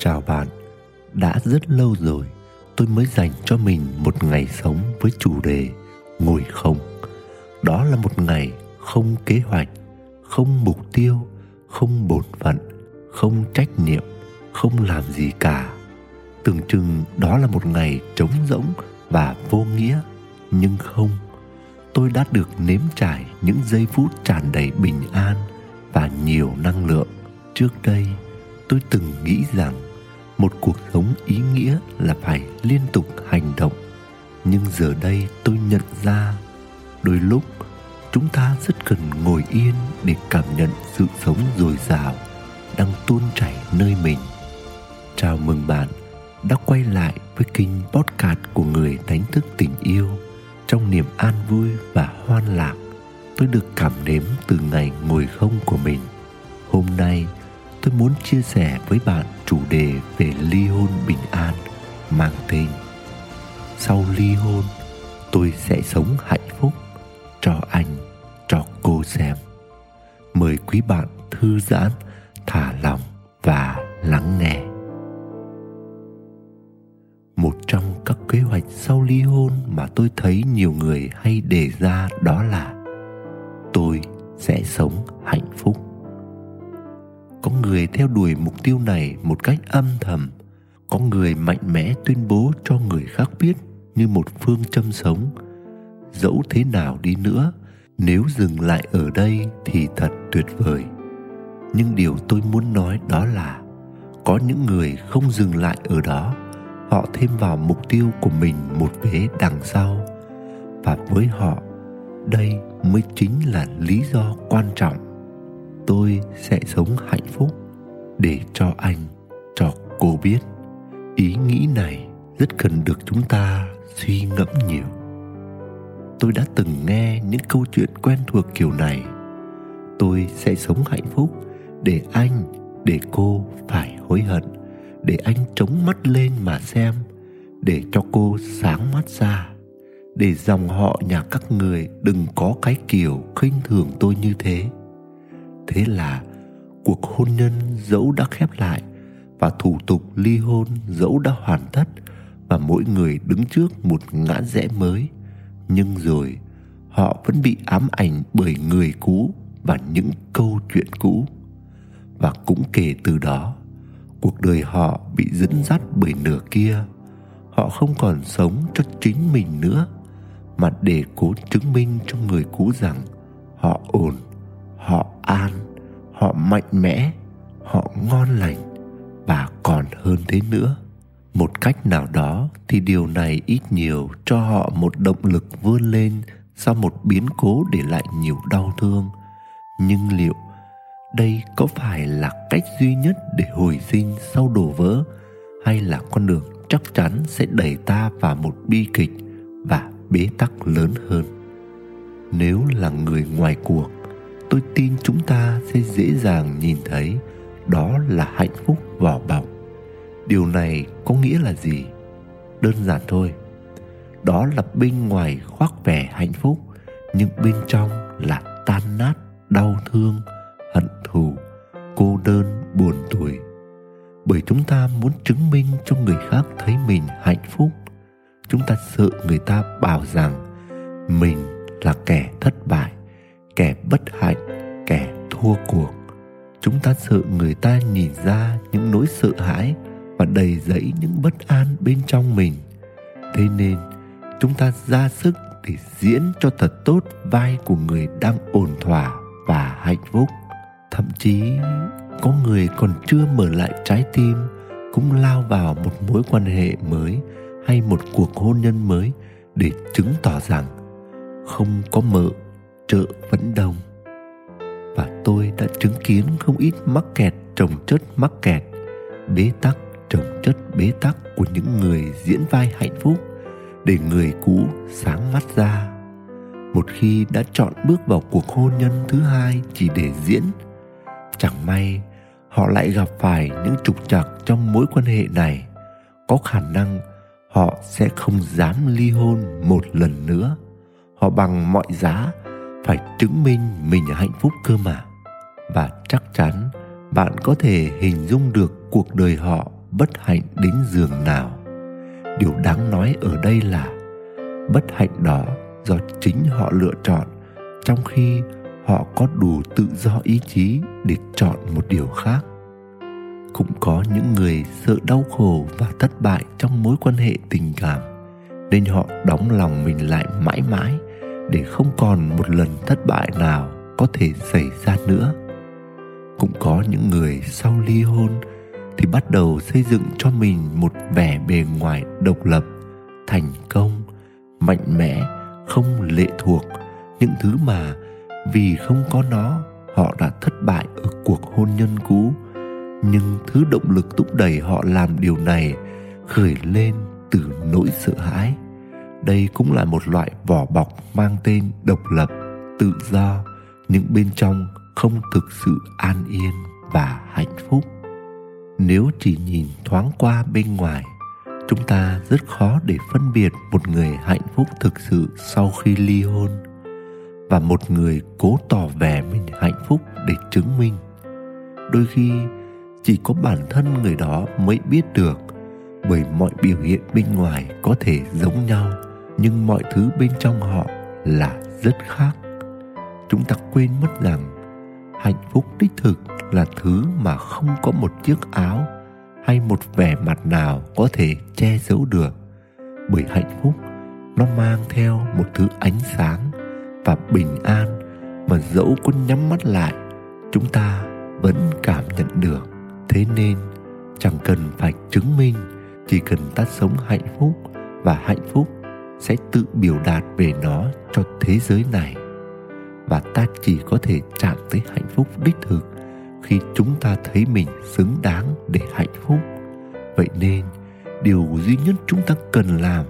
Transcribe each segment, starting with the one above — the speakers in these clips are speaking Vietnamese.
Chào bạn, đã rất lâu rồi tôi mới dành cho mình một ngày sống với chủ đề ngồi không. Đó là một ngày không kế hoạch, không mục tiêu, không bổn phận, không trách nhiệm, không làm gì cả. Tưởng chừng đó là một ngày trống rỗng và vô nghĩa, nhưng không. Tôi đã được nếm trải những giây phút tràn đầy bình an và nhiều năng lượng. Trước đây, tôi từng nghĩ rằng một cuộc sống ý nghĩa là phải liên tục hành động. Nhưng giờ đây tôi nhận ra, đôi lúc chúng ta rất cần ngồi yên để cảm nhận sự sống dồi dào đang tuôn chảy nơi mình. Chào mừng bạn đã quay lại với kênh podcast của người đánh thức tình yêu. Trong niềm an vui và hoan lạc, tôi được cảm nếm từ ngày ngồi không của mình. Hôm nay tôi muốn chia sẻ với bạn chủ đề về ly hôn bình an mang tên sau ly hôn, tôi sẽ sống hạnh phúc cho anh, cho cô xem. Mời quý bạn thư giãn, thả lòng và lắng nghe. Một trong các kế hoạch sau ly hôn mà tôi thấy nhiều người hay đề ra đó là tôi sẽ sống hạnh phúc người theo đuổi mục tiêu này một cách âm thầm. Có người mạnh mẽ tuyên bố cho người khác biết như một phương châm sống. Dẫu thế nào đi nữa, nếu dừng lại ở đây thì thật tuyệt vời. Nhưng điều tôi muốn nói đó là, có những người không dừng lại ở đó, họ thêm vào mục tiêu của mình một vế đằng sau. Và với họ, đây mới chính là lý do quan trọng tôi sẽ sống hạnh phúc để cho anh, cho cô biết. Ý nghĩ này rất cần được chúng ta suy ngẫm nhiều. Tôi đã từng nghe những câu chuyện quen thuộc kiểu này. Tôi sẽ sống hạnh phúc để anh, để cô phải hối hận, để anh chống mắt lên mà xem, để cho cô sáng mắt ra, để dòng họ nhà các người đừng có cái kiểu khinh thường tôi như thế thế là cuộc hôn nhân dẫu đã khép lại và thủ tục ly hôn dẫu đã hoàn tất và mỗi người đứng trước một ngã rẽ mới, nhưng rồi họ vẫn bị ám ảnh bởi người cũ và những câu chuyện cũ. Và cũng kể từ đó, cuộc đời họ bị dẫn dắt bởi nửa kia. Họ không còn sống cho chính mình nữa, mà để cố chứng minh cho người cũ rằng họ ổn, họ an, họ mạnh mẽ, họ ngon lành và còn hơn thế nữa. Một cách nào đó thì điều này ít nhiều cho họ một động lực vươn lên sau một biến cố để lại nhiều đau thương. Nhưng liệu đây có phải là cách duy nhất để hồi sinh sau đổ vỡ, hay là con đường chắc chắn sẽ đẩy ta vào một bi kịch và bế tắc lớn hơn? Nếu là người ngoài cuộc tôi tin chúng ta sẽ dễ dàng nhìn thấy đó là hạnh phúc vỏ bọc. Điều này có nghĩa là gì? Đơn giản thôi. Đó là bên ngoài khoác vẻ hạnh phúc, nhưng bên trong là tan nát, đau thương, hận thù, cô đơn, buồn tuổi bởi chúng ta muốn chứng minh cho người khác thấy mình hạnh phúc, chúng ta sợ người ta bảo rằng mình là kẻ kẻ bất hạnh, kẻ thua cuộc. Chúng ta sợ người ta nhìn ra những nỗi sợ hãi và đầy dẫy những bất an bên trong mình. Thế nên, chúng ta ra sức để diễn cho thật tốt vai của người đang ổn thỏa và hạnh phúc. Thậm chí, có người còn chưa mở lại trái tim, cũng lao vào một mối quan hệ mới hay một cuộc hôn nhân mới để chứng tỏ rằng không có mợ chợ vẫn đông và tôi đã chứng kiến không ít mắc kẹt, trồng chất mắc kẹt, bế tắc, trồng chất bế tắc của những người diễn vai hạnh phúc, để người cũ sáng mắt ra. Một khi đã chọn bước vào cuộc hôn nhân thứ hai chỉ để diễn, chẳng may họ lại gặp phải những trục trặc trong mối quan hệ này. Có khả năng họ sẽ không dám ly hôn một lần nữa. Họ bằng mọi giá phải chứng minh mình hạnh phúc cơ mà. Và chắc chắn bạn có thể hình dung được cuộc đời họ bất hạnh đến giường nào. Điều đáng nói ở đây là bất hạnh đó do chính họ lựa chọn, trong khi họ có đủ tự do ý chí để chọn một điều khác. Cũng có những người sợ đau khổ và thất bại trong mối quan hệ tình cảm, nên họ đóng lòng mình lại mãi mãi để không còn một lần thất bại nào có thể xảy ra nữa. Cũng có những người sau ly hôn thì bắt đầu xây dựng cho mình một vẻ bề ngoài độc lập, thành công, mạnh mẽ, không lệ thuộc những thứ mà vì không có nó, họ đã thất bại ở cuộc hôn nhân cũ. Nhưng thứ động lực thúc đẩy họ làm điều này khởi lên từ nỗi sợ hãi đây cũng là một loại vỏ bọc mang tên độc lập, tự do nhưng bên trong không thực sự an yên và hạnh phúc. Nếu chỉ nhìn thoáng qua bên ngoài, chúng ta rất khó để phân biệt một người hạnh phúc thực sự sau khi ly hôn và một người cố tỏ vẻ mình hạnh phúc để chứng minh. Đôi khi, chỉ có bản thân người đó mới biết được, bởi mọi biểu hiện bên ngoài có thể giống nhau nhưng mọi thứ bên trong họ là rất khác. Chúng ta quên mất rằng hạnh phúc đích thực là thứ mà không có một chiếc áo hay một vẻ mặt nào có thể che giấu được, bởi hạnh phúc nó mang theo một thứ ánh sáng và bình an mà dẫu có nhắm mắt lại, chúng ta vẫn cảm nhận được. Thế nên, chẳng cần phải chứng minh chỉ cần ta sống hạnh phúc và hạnh phúc sẽ tự biểu đạt về nó cho thế giới này. Và ta chỉ có thể chạm tới hạnh phúc đích thực khi chúng ta thấy mình xứng đáng để hạnh phúc. Vậy nên, điều duy nhất chúng ta cần làm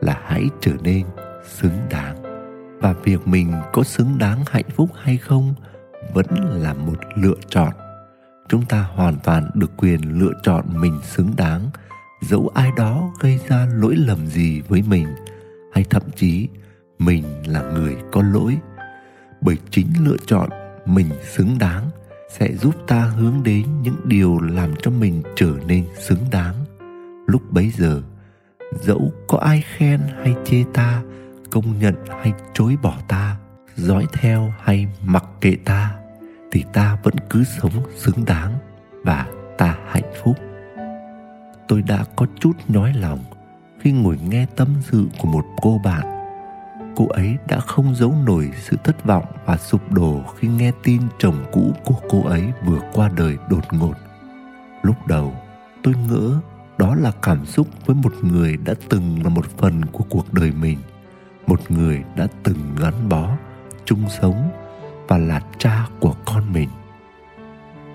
là hãy trở nên xứng đáng. Và việc mình có xứng đáng hạnh phúc hay không vẫn là một lựa chọn. Chúng ta hoàn toàn được quyền lựa chọn mình xứng đáng, dẫu ai đó gây ra lỗi lầm gì với mình hay thậm chí mình là người có lỗi. Bởi chính lựa chọn mình xứng đáng sẽ giúp ta hướng đến những điều làm cho mình trở nên xứng đáng. Lúc bấy giờ, dẫu có ai khen hay chê ta, công nhận hay chối bỏ ta, dõi theo hay mặc kệ ta, thì ta vẫn cứ sống xứng đáng và ta hạnh phúc. Tôi đã có chút nhói lòng khi ngồi nghe tâm sự của một cô bạn. Cô ấy đã không giấu nổi sự thất vọng và sụp đổ khi nghe tin chồng cũ của cô ấy vừa qua đời đột ngột. Lúc đầu, tôi ngỡ đó là cảm xúc với một người đã từng là một phần của cuộc đời mình, một người đã từng gắn bó, chung sống và là cha của con mình.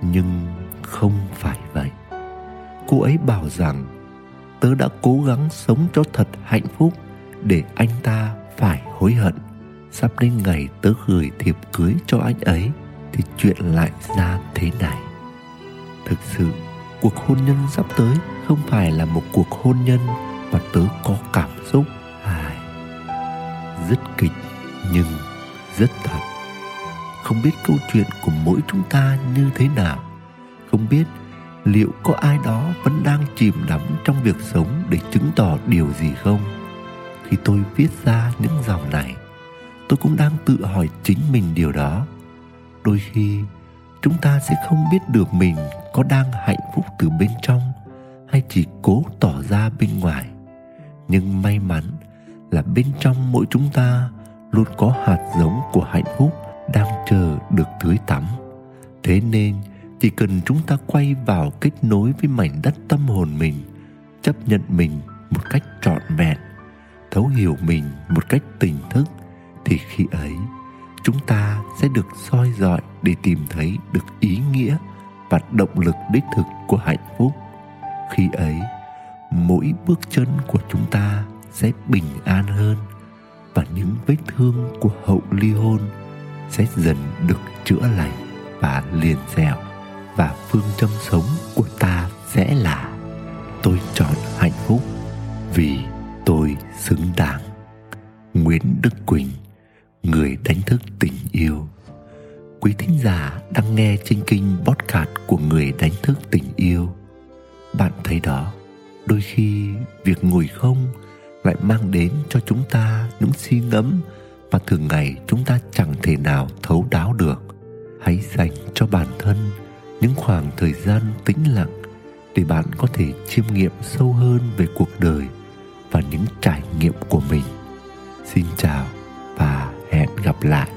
Nhưng không phải vậy. Cô ấy bảo rằng tớ đã cố gắng sống cho thật hạnh phúc để anh ta phải hối hận. Sắp đến ngày tớ gửi thiệp cưới cho anh ấy thì chuyện lại ra thế này. Thực sự, cuộc hôn nhân sắp tới không phải là một cuộc hôn nhân mà tớ có cảm xúc. Hài rất kịch nhưng rất thật. Không biết câu chuyện của mỗi chúng ta như thế nào. Không biết liệu có ai đó vẫn đang chìm đắm trong việc sống để chứng tỏ điều gì không? Khi tôi viết ra những dòng này, tôi cũng đang tự hỏi chính mình điều đó. Đôi khi, chúng ta sẽ không biết được mình có đang hạnh phúc từ bên trong hay chỉ cố tỏ ra bên ngoài. Nhưng may mắn là bên trong mỗi chúng ta luôn có hạt giống của hạnh phúc đang chờ được tưới tắm. Thế nên chỉ cần chúng ta quay vào kết nối với mảnh đất tâm hồn mình, chấp nhận mình một cách trọn vẹn, thấu hiểu mình một cách tỉnh thức, thì khi ấy, chúng ta sẽ được soi dọi để tìm thấy được ý nghĩa và động lực đích thực của hạnh phúc. Khi ấy, mỗi bước chân của chúng ta sẽ bình an hơn và những vết thương của hậu ly hôn sẽ dần được chữa lành và liền dẻo và phương châm sống của ta sẽ là tôi chọn hạnh phúc vì tôi xứng đáng. Nguyễn đức quỳnh, người đánh thức tình yêu. Quý thính giả đang nghe trên kênh podcast của người đánh thức tình yêu. Bạn thấy đó, đôi khi việc ngồi không lại mang đến cho chúng ta những suy ngẫm mà thường ngày chúng ta chẳng thể nào thấu đáo được. Hãy dành cho bản thân những khoảng thời gian tĩnh lặng để bạn có thể chiêm nghiệm sâu hơn về cuộc đời và những trải nghiệm của mình. Xin chào và hẹn gặp lại.